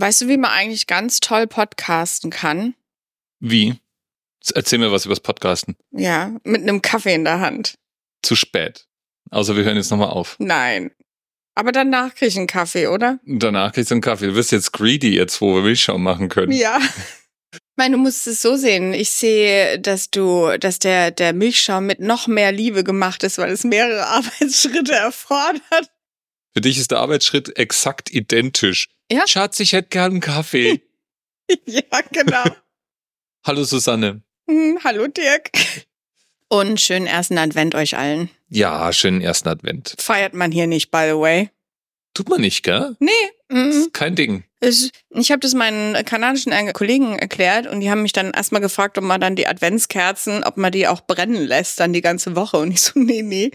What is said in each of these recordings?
Weißt du, wie man eigentlich ganz toll podcasten kann? Wie? Erzähl mir was übers Podcasten. Ja, mit einem Kaffee in der Hand. Zu spät. Außer wir hören jetzt nochmal auf. Nein. Aber danach krieg ich einen Kaffee, oder? Danach kriegst du einen Kaffee. Du wirst jetzt greedy jetzt, wo wir Milchschaum machen können. Ja. Ich meine, du musst es so sehen. Ich sehe, dass du, dass der, der Milchschaum mit noch mehr Liebe gemacht ist, weil es mehrere Arbeitsschritte erfordert. Für dich ist der Arbeitsschritt exakt identisch. Ja. Schatz, ich hätte gern einen Kaffee. ja, genau. Hallo Susanne. Hm, hallo Dirk. Und schönen ersten Advent euch allen. Ja, schönen ersten Advent. Feiert man hier nicht, by the way. Tut man nicht, gell? Nee. Mm, Ist kein Ding. ich ich habe das meinen kanadischen Kollegen erklärt und die haben mich dann erstmal gefragt, ob man dann die Adventskerzen, ob man die auch brennen lässt dann die ganze Woche. Und ich so, nee, nee.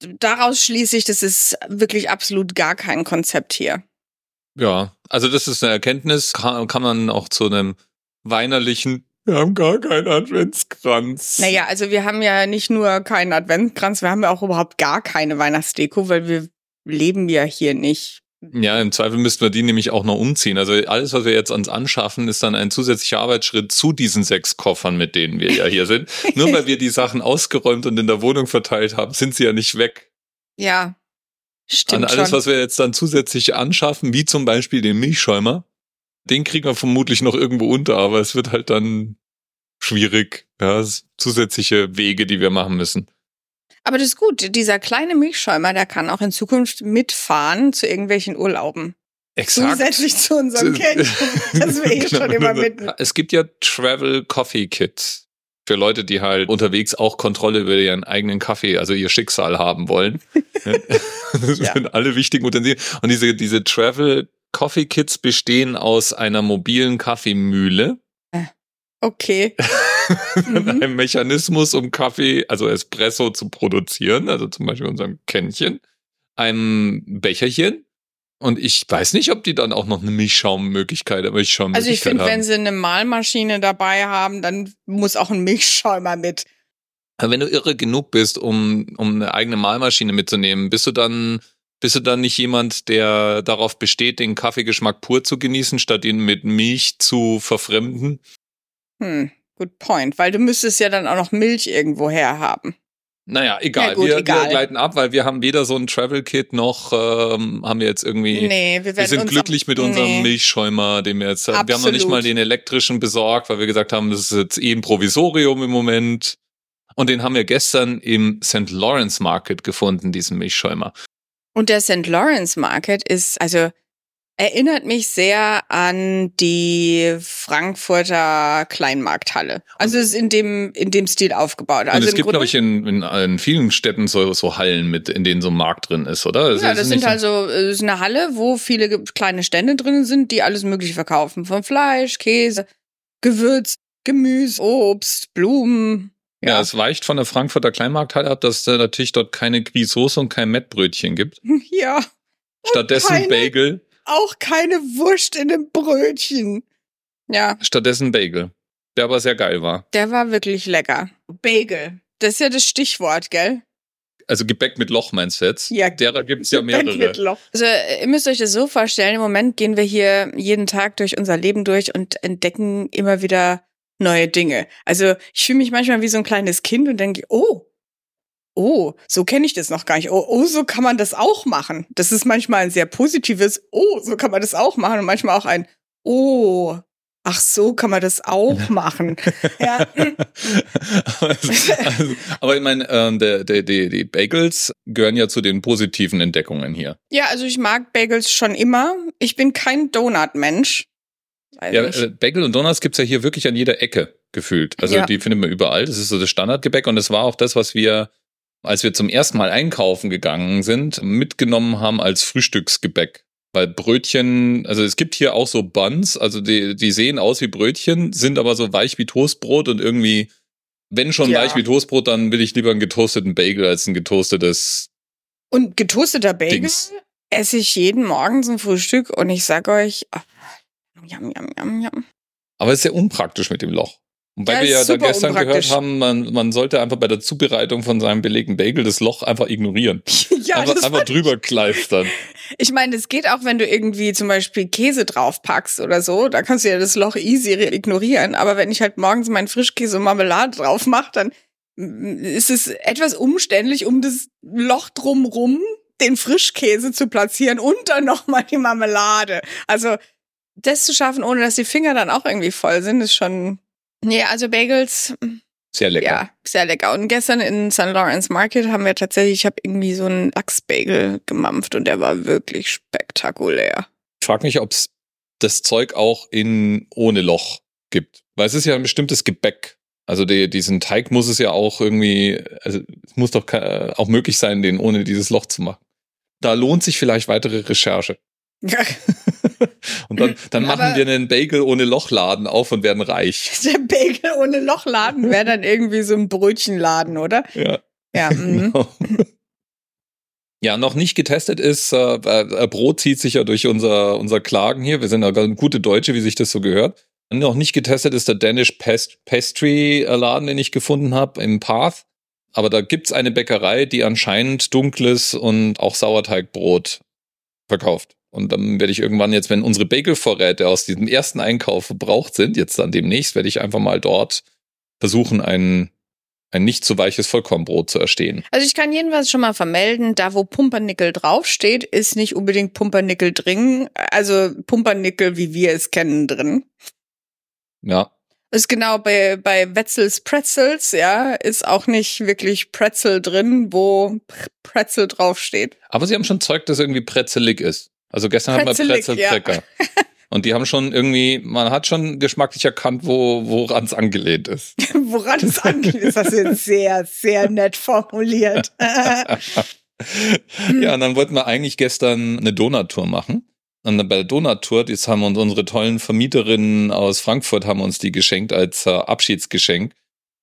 Daraus schließe ich, das ist wirklich absolut gar kein Konzept hier. Ja, also das ist eine Erkenntnis, kann, kann man auch zu einem weinerlichen, wir haben gar keinen Adventskranz. Naja, also wir haben ja nicht nur keinen Adventskranz, wir haben ja auch überhaupt gar keine Weihnachtsdeko, weil wir leben ja hier nicht. Ja, im Zweifel müssten wir die nämlich auch noch umziehen. Also alles, was wir jetzt uns anschaffen, ist dann ein zusätzlicher Arbeitsschritt zu diesen sechs Koffern, mit denen wir ja hier sind. Nur weil wir die Sachen ausgeräumt und in der Wohnung verteilt haben, sind sie ja nicht weg. Ja, stimmt An alles, schon. was wir jetzt dann zusätzlich anschaffen, wie zum Beispiel den Milchschäumer, den kriegen wir vermutlich noch irgendwo unter, aber es wird halt dann schwierig. Ja, zusätzliche Wege, die wir machen müssen. Aber das ist gut. Dieser kleine Milchschäumer, der kann auch in Zukunft mitfahren zu irgendwelchen Urlauben. Zusätzlich zu unserem Kännchen, das wir eh Genau. schon immer mit. Es gibt ja Travel Coffee Kits für Leute, die halt unterwegs auch Kontrolle über ihren eigenen Kaffee, also ihr Schicksal haben wollen. das Ja. sind alle wichtigen Utensilien. Und diese, diese Travel Coffee Kits bestehen aus einer mobilen Kaffeemühle, Okay. Mhm. einem Mechanismus, um Kaffee, also Espresso zu produzieren, also zum Beispiel unserem Kännchen, einem Becherchen. Und ich weiß nicht, ob die dann auch noch eine Milchschaummöglichkeit, aber Milchschaummöglichkeit Also ich finde, wenn sie eine Mahlmaschine dabei haben, dann muss auch ein Milchschäumer mit. Aber wenn du irre genug bist, um, um eine eigene Mahlmaschine mitzunehmen, bist du dann, bist du dann nicht jemand, der darauf besteht, den Kaffeegeschmack pur zu genießen, statt ihn mit Milch zu verfremden? Hm, good point. Weil du müsstest ja dann auch noch Milch irgendwo her haben. Naja, egal. Ja, gut, wir, egal. wir gleiten ab, weil wir haben weder so ein Travel Kit noch ähm, haben wir jetzt irgendwie. Nee, wir wir sind glücklich mit unserem nee. Milchschäumer, den wir jetzt. Wir haben noch nicht mal den elektrischen besorgt, weil wir gesagt haben, das ist jetzt eh ein Provisorium im Moment. Und den haben wir gestern im St. Lawrence Market gefunden, diesen Milchschäumer. Und der St. Lawrence Market ist, also erinnert mich sehr an die Frankfurter Kleinmarkthalle. Also es ist in dem, in dem Stil aufgebaut. Also und es gibt, Grunde- glaube ich, in, in, in vielen Städten so, so Hallen mit, in denen so ein Markt drin ist, oder? Ja, ist das nicht sind also äh, ist eine Halle, wo viele kleine Stände drin sind, die alles Mögliche verkaufen. Von Fleisch, Käse, Gewürz, Gemüse, Obst, Blumen. Ja, Ja. es weicht von der Frankfurter Kleinmarkthalle ab, dass es natürlich dort keine Grießsoße und kein Mettbrötchen gibt. Ja, Stattdessen keine- Bagel. Auch keine Wurst in einem Brötchen. Ja, Stattdessen Bagel. Der aber sehr geil war. der war wirklich lecker. Bagel. Das ist ja das Stichwort, gell? Also Gebäck mit Loch meinst du jetzt? Ja. Derer gibt's ja Bett mehrere. mit Loch. Also ihr müsst euch das so vorstellen, im Moment gehen wir hier jeden Tag durch unser Leben durch und entdecken immer wieder neue Dinge. Also ich fühle mich manchmal wie so ein kleines Kind und denke, oh, oh, so kenne ich das noch gar nicht. Oh, oh, so kann man das auch machen. Das ist manchmal ein sehr positives, oh, so kann man das auch machen und manchmal auch ein, oh, ach so kann man das auch machen. ja. also, also, aber ich meine, ähm, der, der, die, die Bagels gehören ja zu den positiven Entdeckungen hier. ja, also ich mag Bagels schon immer. Ich bin kein Donut-Mensch. Ja, äh, Bagel und Donuts gibt's ja hier wirklich an jeder Ecke gefühlt. Also Ja. die findet man überall. Das ist so das Standardgebäck und das war auch das, was wir, als wir zum ersten Mal einkaufen gegangen sind, mitgenommen haben als Frühstücksgebäck. Weil Brötchen, also es gibt hier auch so Buns, also die, die sehen aus wie Brötchen, sind aber so weich wie Toastbrot und irgendwie, wenn schon Ja. weich wie Toastbrot, dann will ich lieber einen getoasteten Bagel als ein getoastetes. Und getoasteter Bagel Dings. esse ich jeden Morgen zum Frühstück und ich sag euch, ah, yum, yum, yum, yum. Aber es ist sehr unpraktisch mit dem Loch, Und weil Ja, wir ja da gestern gehört haben, man, man sollte einfach bei der Zubereitung von seinem belegten Bagel das Loch einfach ignorieren. ja, einfach einfach drüber kleistern. Ich meine, es geht auch, wenn du irgendwie zum Beispiel Käse draufpackst oder so, da kannst du ja das Loch easy ignorieren. Aber wenn ich halt morgens meinen Frischkäse und Marmelade drauf mache, dann mm, ist es etwas umständlich, um das Loch drumrum den Frischkäse zu platzieren und dann nochmal die Marmelade. Also das zu schaffen, ohne dass die Finger dann auch irgendwie voll sind, ist schon. Nee, also Bagels, Sehr lecker. ja, sehr lecker. Und gestern in St. Lawrence Market haben wir tatsächlich, ich habe irgendwie so einen Lachsbagel gemampft und der war wirklich spektakulär. Ich frage mich, ob es das Zeug auch in ohne Loch gibt. Weil es ist ja ein bestimmtes Gebäck. Also die, diesen Teig muss es ja auch irgendwie, also es muss doch auch möglich sein, den ohne dieses Loch zu machen. Da lohnt sich vielleicht weitere Recherche. Und dann, dann machen Aber- wir einen Bagel ohne Lochladen auf und werden reich. Der Bagel ohne Lochladen wäre dann irgendwie so ein Brötchenladen, oder? Ja. Ja, mhm. Genau. Ja, noch nicht getestet ist, äh, äh, Brot zieht sich ja durch unser, unser Klagen hier. Wir sind ja ganz gute Deutsche, wie sich das so gehört. Noch nicht getestet ist der Danish Past Pastry Laden, den ich gefunden habe im Path. Aber da gibt's eine Bäckerei, die anscheinend dunkles und auch Sauerteigbrot verkauft. Und dann werde ich irgendwann jetzt, wenn unsere Bagelvorräte aus diesem ersten Einkauf verbraucht sind, jetzt dann demnächst, werde ich einfach mal dort versuchen, ein, ein nicht zu weiches Vollkornbrot zu erstehen. Also ich kann jedenfalls schon mal vermelden, da wo Pumpernickel draufsteht, ist nicht unbedingt Pumpernickel drin. Also Pumpernickel, wie wir es kennen, drin. Ja, Ist genau bei, bei Wetzels Pretzels, ja, ist auch nicht wirklich Pretzel drin, wo Pr- Pretzel draufsteht. Aber sie haben schon Zeug, das irgendwie pretzelig ist. Also gestern hatten wir Pretzelcracker. Und die haben schon irgendwie, man hat schon geschmacklich erkannt, wo, woran es angelehnt ist. Woran es angeht, ist das jetzt sehr, sehr nett formuliert. ja, und dann wollten wir eigentlich gestern eine Donautour machen. Und dann bei der Donautour, das haben uns unsere tollen Vermieterinnen aus Frankfurt haben uns die geschenkt als äh, Abschiedsgeschenk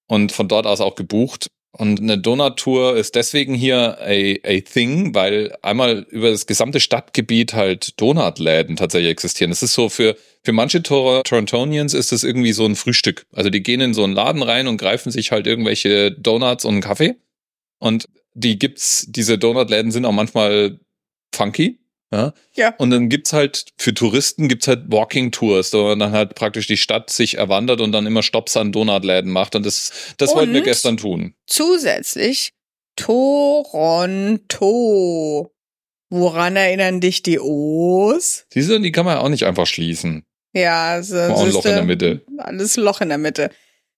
und von dort aus auch gebucht. Und eine Donautour ist deswegen hier a, a thing, weil einmal über das gesamte Stadtgebiet halt Donutläden tatsächlich existieren. Das ist so für, für manche Tor Torontonians ist das irgendwie so ein Frühstück. Also die gehen in so einen Laden rein und greifen sich halt irgendwelche Donuts und einen Kaffee. Und die gibt's, diese Donutläden sind auch manchmal funky. Ja. Ja. Und dann gibt's halt, für Touristen gibt's halt Walking Tours, wo man dann halt praktisch die Stadt sich erwandert und dann immer Stopps an Donutläden macht. Und das, das wollten wir Und? gestern tun. Zusätzlich Toronto. Woran erinnern dich die O's? Siehst du, die kann man ja auch nicht einfach schließen. Ja, so, auch ein Loch in der Mitte. Alles Loch in der Mitte.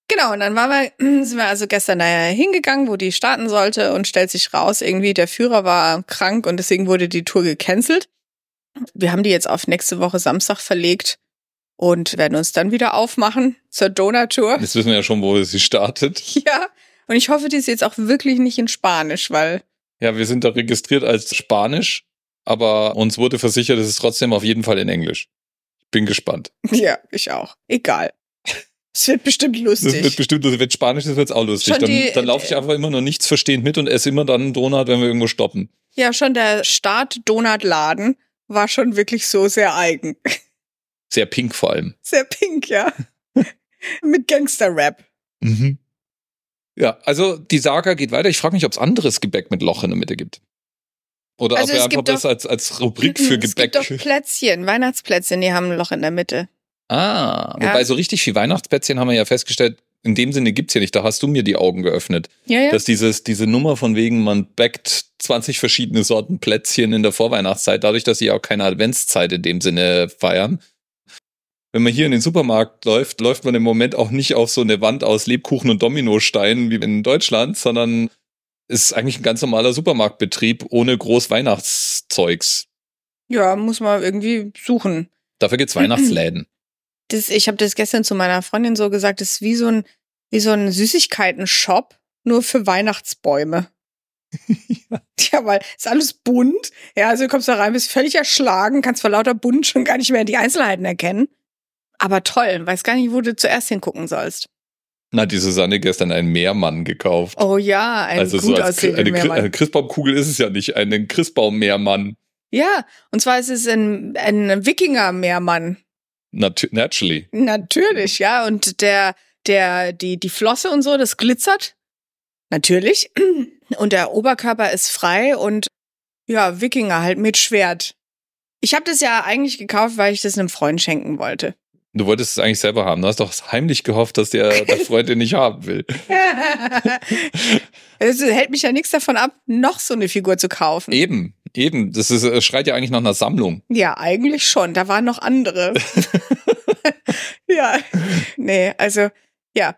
Genau, und dann waren wir, sind wir also gestern da hingegangen, wo die starten sollte und stellt sich raus, irgendwie der Führer war krank und deswegen wurde die Tour gecancelt. Wir haben die jetzt auf nächste Woche Samstag verlegt und werden uns dann wieder aufmachen zur Donut-Tour. Jetzt wissen wir ja schon, wo sie startet. Ja, und ich hoffe, die ist jetzt auch wirklich nicht in Spanisch, weil Ja, wir sind da registriert als Spanisch, aber uns wurde versichert, es ist trotzdem auf jeden Fall in Englisch. Ich bin gespannt. Ja, ich auch. Egal. Es wird bestimmt Das lustig. wird bestimmt, das wird Spanisch, das wird's auch lustig. Schon Dann, die- dann laufe ich einfach immer noch nichts verstehend mit und esse immer dann einen Donut, wenn wir irgendwo stoppen. ja, schon der Start-Donut-Laden war schon wirklich so sehr eigen. Sehr pink vor allem. Sehr pink, ja. Mit Gangster-Rap. Mhm. Ja, also die Saga geht weiter. Ich frage mich, ob es anderes Gebäck mit Loch in der Mitte gibt. Oder Also ob wir es einfach das als, als Rubrik für es Gebäck. gibt doch Plätzchen, Weihnachtsplätzchen, die haben ein Loch in der Mitte. Ah, Ja. wobei so richtig viel Weihnachtsplätzchen haben wir ja festgestellt, in dem Sinne gibt's hier nicht. Da hast du mir die Augen geöffnet. Ja, ja. Dass dieses, diese Nummer von wegen, man backt 20 verschiedene Sorten Plätzchen in der Vorweihnachtszeit, dadurch, dass sie auch keine Adventszeit in dem Sinne feiern. Wenn man hier in den Supermarkt läuft, läuft man im Moment auch nicht auf so eine Wand aus Lebkuchen und Dominosteinen wie in Deutschland, sondern ist eigentlich ein ganz normaler Supermarktbetrieb ohne groß Weihnachtszeugs. ja, muss man irgendwie suchen. Dafür gibt's Weihnachtsläden. Das, ich habe das gestern zu meiner Freundin so gesagt, das ist wie so ein, wie so ein Süßigkeiten-Shop, nur für Weihnachtsbäume. ja. weil ist alles bunt. Ja, also du kommst da rein, bist völlig erschlagen, kannst vor lauter bunt schon gar nicht mehr die Einzelheiten erkennen. Aber toll, weiß gar nicht, wo du zuerst hingucken sollst. Na, die Susanne gestern einen Meermann gekauft. Oh ja, ein also so gut als aussehender eine, Meermann. eine Christbaumkugel ist es ja nicht, einen Christbaum-Meermann. Ja, und zwar ist es ein, ein Wikinger-Meermann. Natu naturally. Natürlich, ja. Und der, der, die, die Flosse und so, das glitzert. Natürlich. Und der Oberkörper ist frei und ja, Wikinger halt mit Schwert. Ich habe das ja eigentlich gekauft, weil ich das einem Freund schenken wollte. Du wolltest es eigentlich selber haben. Du hast doch heimlich gehofft, dass der, der Freund den nicht haben will. Es hält mich ja nichts davon ab, noch so eine Figur zu kaufen. Eben, eben. Das ist, es schreit ja eigentlich nach einer Sammlung. Ja, eigentlich schon. Da waren noch andere. ja. Nee, also, ja.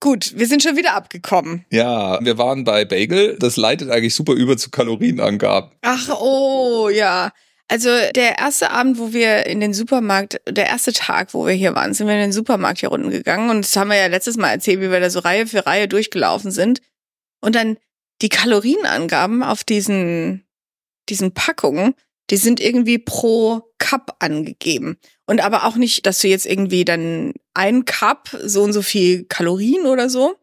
Gut, wir sind schon wieder abgekommen. Ja, wir waren bei Bagel. Das leitet eigentlich super über zu Kalorienangaben. Ach, oh, ja. Also der erste Abend, wo wir in den Supermarkt, der erste Tag, wo wir hier waren, sind wir in den Supermarkt hier unten gegangen und das haben wir ja letztes Mal erzählt, wie wir da so Reihe für Reihe durchgelaufen sind. Und dann die Kalorienangaben auf diesen, diesen Packungen, die sind irgendwie pro Cup angegeben. Und aber auch nicht, dass du jetzt irgendwie dann ein Cup so und so viel Kalorien oder so.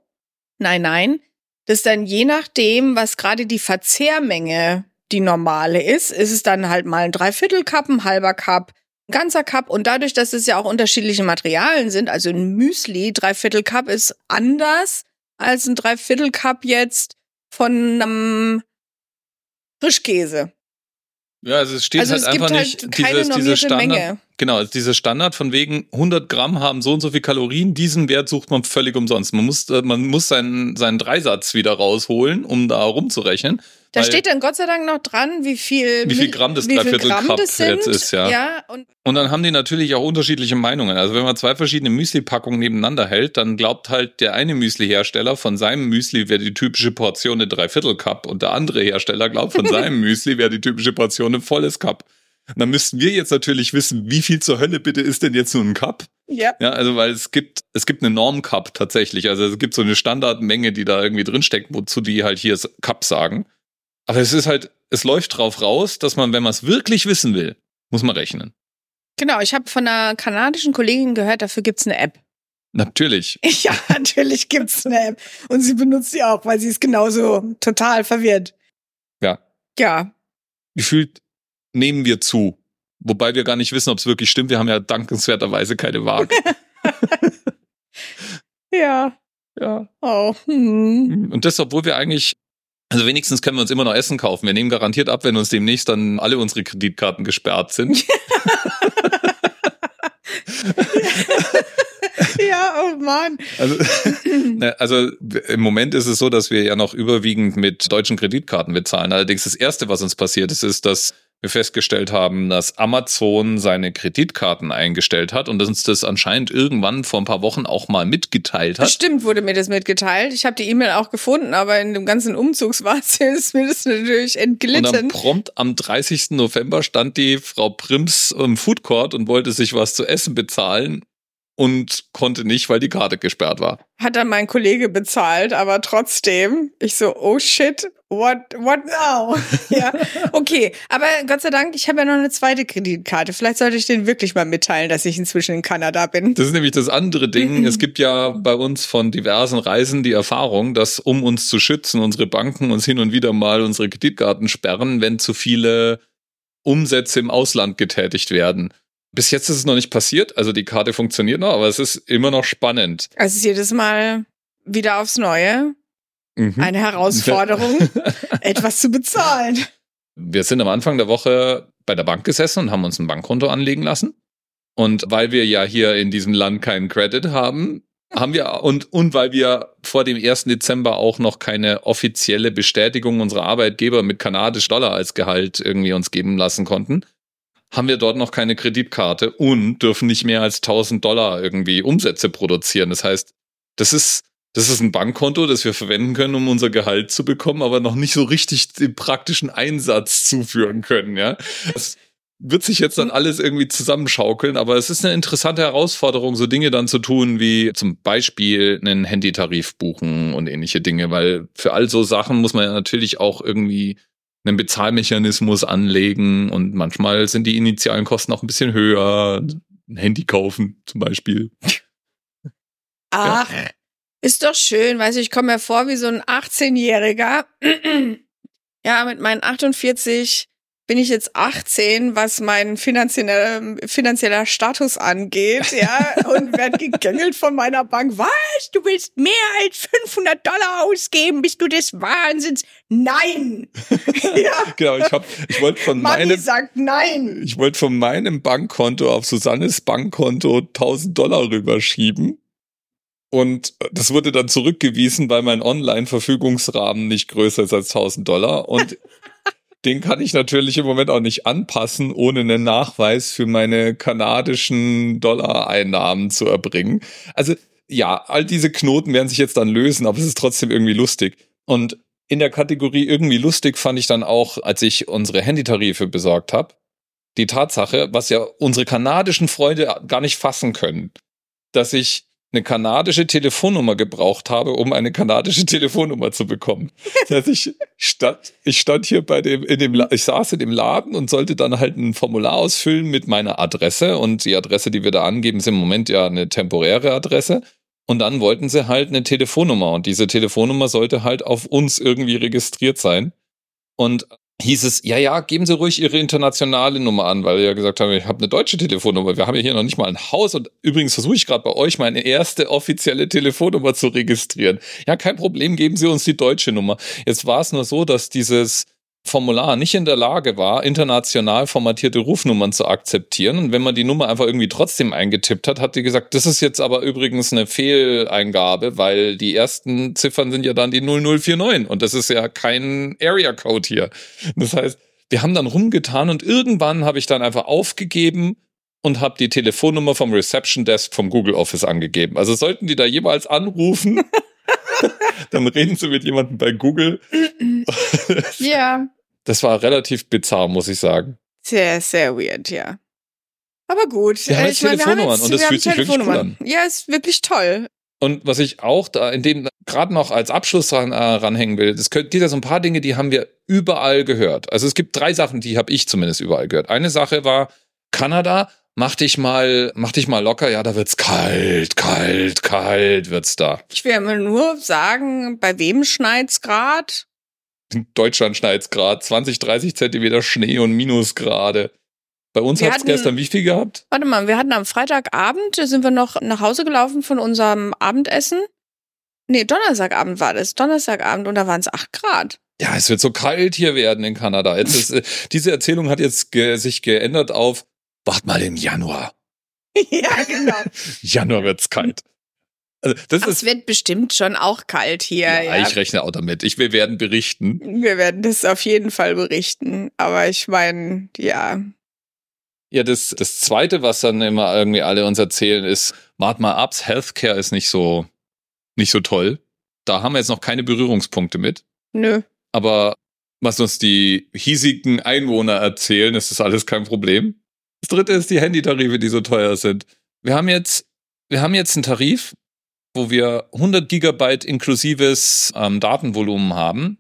Nein, nein. Das ist dann je nachdem, was gerade die Verzehrmenge die normale ist, ist es dann halt mal ein Dreiviertel Cup, ein halber Cup, ein ganzer Cup. Und dadurch, dass es ja auch unterschiedliche Materialien sind, also ein Müsli, Dreiviertel Cup ist anders als ein Dreiviertel Cup jetzt von einem Frischkäse. Ja, also es steht Also halt es gibt einfach halt nicht normierte dieses Standard. Menge. Genau, also dieser Standard von wegen 100 Gramm haben so und so viel Kalorien. Diesen Wert sucht man völlig umsonst. Man muss, äh, man muss seinen, seinen Dreisatz wieder rausholen, um da rumzurechnen. Da steht dann Gott sei Dank noch dran, wie viel, Wie viel Gramm das Dreiviertel Gramm Cup sind. jetzt ist, ja. Ja, und Und dann haben die natürlich auch unterschiedliche Meinungen. Also wenn man zwei verschiedene Müsli-Packungen nebeneinander hält, dann glaubt halt der eine Müsli-Hersteller, von seinem Müsli wäre die typische Portion eine Dreiviertel-Cup und der andere Hersteller glaubt, von seinem Müsli wäre die typische Portion ein volles Cup. Dann müssten wir jetzt natürlich wissen, wie viel zur Hölle bitte ist denn jetzt nur ein Cup? ja. Ja, also weil es gibt, es gibt eine Norm-Cup tatsächlich. Also es gibt so eine Standardmenge, die da irgendwie drinsteckt, wozu die halt hier Cup sagen. Aber es ist halt, es läuft drauf raus, dass man, wenn man es wirklich wissen will, muss man rechnen. Genau, ich habe von einer kanadischen Kollegin gehört, dafür gibt's eine App. Natürlich. Ja, natürlich gibt's eine App. Und sie benutzt sie auch, weil sie ist genauso total verwirrt. Ja. Ja. Gefühlt nehmen wir zu. Wobei wir gar nicht wissen, ob es wirklich stimmt. Wir haben ja dankenswerterweise keine Waage. Ja. ja. Oh. Hm. Und das, obwohl wir eigentlich, also wenigstens können wir uns immer noch Essen kaufen. Wir nehmen garantiert ab, wenn uns demnächst dann alle unsere Kreditkarten gesperrt sind. Ja, oh Mann. Also, ne, also im Moment ist es so, dass wir ja noch überwiegend mit deutschen Kreditkarten bezahlen. Allerdings das Erste, was uns passiert ist, ist, dass wir festgestellt haben, dass Amazon seine Kreditkarten eingestellt hat und uns das anscheinend irgendwann vor ein paar Wochen auch mal mitgeteilt hat. Stimmt, wurde mir das mitgeteilt. Ich habe die E-Mail auch gefunden, aber in dem ganzen Umzugswahnsinn ist mir das natürlich Und dann entglitten. prompt am 30. November stand die Frau Prims im Food Court und wollte sich was zu essen bezahlen und konnte nicht, weil die Karte gesperrt war. Hat dann mein Kollege bezahlt, aber trotzdem. Ich so, oh shit, what, what now? ja, okay. Aber Gott sei Dank, ich habe ja noch eine zweite Kreditkarte. Vielleicht sollte ich den wirklich mal mitteilen, dass ich inzwischen in Kanada bin. Das ist nämlich das andere Ding. Es gibt ja bei uns von diversen Reisen die Erfahrung, dass um uns zu schützen, unsere Banken uns hin und wieder mal unsere Kreditkarten sperren, wenn zu viele Umsätze im Ausland getätigt werden. Bis jetzt ist es noch nicht passiert, also die Karte funktioniert noch, aber es ist immer noch spannend. Also es ist jedes Mal wieder aufs Neue Mhm. eine Herausforderung, etwas zu bezahlen. Wir sind am Anfang der Woche bei der Bank gesessen und haben uns ein Bankkonto anlegen lassen. Und weil wir ja hier in diesem Land keinen Credit haben, haben wir und, und weil wir vor dem 1. Dezember auch noch keine offizielle Bestätigung unserer Arbeitgeber mit kanadisch Dollar als Gehalt irgendwie uns geben lassen konnten, haben wir dort noch keine Kreditkarte und dürfen nicht mehr als 1000 Dollar irgendwie Umsätze produzieren. Das heißt, das ist, das ist ein Bankkonto, das wir verwenden können, um unser Gehalt zu bekommen, aber noch nicht so richtig den praktischen Einsatz zuführen können, ja. Das wird sich jetzt dann alles irgendwie zusammenschaukeln, aber es ist eine interessante Herausforderung, so Dinge dann zu tun, wie zum Beispiel einen Handytarif buchen und ähnliche Dinge, weil für all so Sachen muss man ja natürlich auch irgendwie einen Bezahlmechanismus anlegen und manchmal sind die initialen Kosten auch ein bisschen höher. Ein Handy kaufen zum Beispiel. Ach, ist doch schön, weißt du, ich komme mir vor wie so ein 18-Jähriger. ja, mit meinen 48 bin ich jetzt 18, was mein finanzieller, finanzieller Status angeht, ja, und werde gegängelt von meiner Bank. Was? Du willst mehr als 500 Dollar ausgeben? Bist du des Wahnsinns? Nein! ja. Genau, ich, hab, ich wollte von Mami meinem, sagt nein. ich wollte von meinem Bankkonto auf Susannes Bankkonto 1000 Dollar rüberschieben. Und das wurde dann zurückgewiesen, weil mein Online-Verfügungsrahmen nicht größer ist als 1000 Dollar. Und den kann ich natürlich im Moment auch nicht anpassen, ohne einen Nachweis für meine kanadischen Dollar-Einnahmen zu erbringen. Also ja, all diese Knoten werden sich jetzt dann lösen, aber es ist trotzdem irgendwie lustig. Und in der Kategorie irgendwie lustig fand ich dann auch, als ich unsere Handytarife besorgt habe, die Tatsache, was ja unsere kanadischen Freunde gar nicht fassen können, dass ich eine kanadische Telefonnummer gebraucht habe, um eine kanadische Telefonnummer zu bekommen. Das heißt, ich stand, ich stand hier bei dem, in dem, ich saß in dem Laden und sollte dann halt ein Formular ausfüllen mit meiner Adresse und die Adresse, die wir da angeben, ist im Moment ja eine temporäre Adresse. Und dann wollten sie halt eine Telefonnummer und diese Telefonnummer sollte halt auf uns irgendwie registriert sein. Und hieß es, ja, ja, geben Sie ruhig Ihre internationale Nummer an, weil wir ja gesagt haben, ich habe eine deutsche Telefonnummer. Wir haben ja hier noch nicht mal ein Haus und übrigens versuche ich gerade bei euch meine erste offizielle Telefonnummer zu registrieren. Ja, kein Problem, geben Sie uns die deutsche Nummer. Jetzt war es nur so, dass dieses Formular nicht in der Lage war, international formatierte Rufnummern zu akzeptieren. Und wenn man die Nummer einfach irgendwie trotzdem eingetippt hat, hat die gesagt, das ist jetzt aber übrigens eine Fehleingabe, weil die ersten Ziffern sind ja dann die 0049 und das ist ja kein Area Code hier. Das heißt, wir haben dann rumgetan und irgendwann habe ich dann einfach aufgegeben und habe die Telefonnummer vom Reception Desk vom Google Office angegeben. Also sollten die da jeweils anrufen, dann reden sie mit jemandem bei Google. Ja, Das war relativ bizarr, muss ich sagen. sehr, sehr weird, ja. Aber gut. Wir haben jetzt ich meine, Telefonnummern jetzt- und haben fühlt sich wirklich cool Telefonnummern. Ja, ist wirklich toll. Und was ich auch da in dem gerade noch als Abschluss dran, äh, ranhängen will, es gibt ja so ein paar Dinge, die haben wir überall gehört. Also es gibt drei Sachen, die habe ich zumindest überall gehört. Eine Sache war Kanada, mach dich mal, mach dich mal locker, ja, da wird's kalt, kalt, kalt wird's da. Ich will mal nur sagen, bei wem schneit's grad? In Deutschland schneit's grad 20, 30 Zentimeter Schnee und Minusgrade. Bei uns hat's hatten- gestern wie viel gehabt? Warte mal, wir hatten am Freitagabend, da sind wir noch nach Hause gelaufen von unserem Abendessen. Nee, Donnerstagabend war das. Donnerstagabend und da waren es 8 Grad. Ja, es wird so kalt hier werden in Kanada. Jetzt ist, äh, diese Erzählung hat jetzt ge sich geändert auf, wart mal im Januar. ja, genau. Januar wird's kalt. Also das Ach, ist es wird bestimmt schon auch kalt hier. Ja, Ja, ich rechne auch damit. Ich, wir werden berichten. Wir werden das auf jeden Fall berichten. Aber ich meine, ja. Ja, das, das Zweite, was dann immer irgendwie alle uns erzählen, ist, wart mal ab, Healthcare ist nicht so, nicht so toll. Da haben wir jetzt noch keine Berührungspunkte mit. Nö. Aber was uns die hiesigen Einwohner erzählen, ist das alles kein Problem. Das Dritte ist die Handytarife, die so teuer sind. Wir haben jetzt, wir haben jetzt einen Tarif, wo wir 100 Gigabyte inklusives ähm, Datenvolumen haben.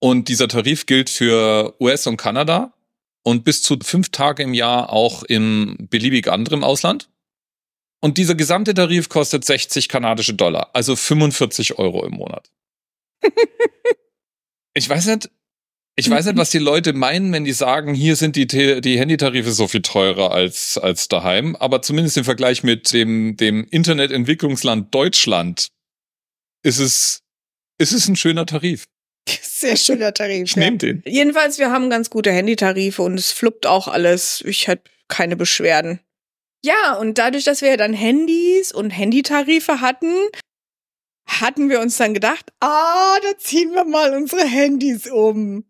Und dieser Tarif gilt für US und Kanada und bis zu fünf Tage im Jahr auch im beliebig anderem Ausland. Und dieser gesamte Tarif kostet 60 kanadische Dollar, also 45 Euro im Monat. ich weiß nicht, ich weiß nicht, was die Leute meinen, wenn die sagen, hier sind die, Te- die Handytarife so viel teurer als, als daheim. Aber zumindest im Vergleich mit dem, dem Internetentwicklungsland Deutschland ist es, ist es ein schöner Tarif. Sehr schöner Tarif. Ich ja. nehme den. Jedenfalls, wir haben ganz gute Handytarife und es fluppt auch alles. Ich hätte keine Beschwerden. Ja, und dadurch, dass wir dann Handys und Handytarife hatten, hatten wir uns dann gedacht, ah, da ziehen wir mal unsere Handys um.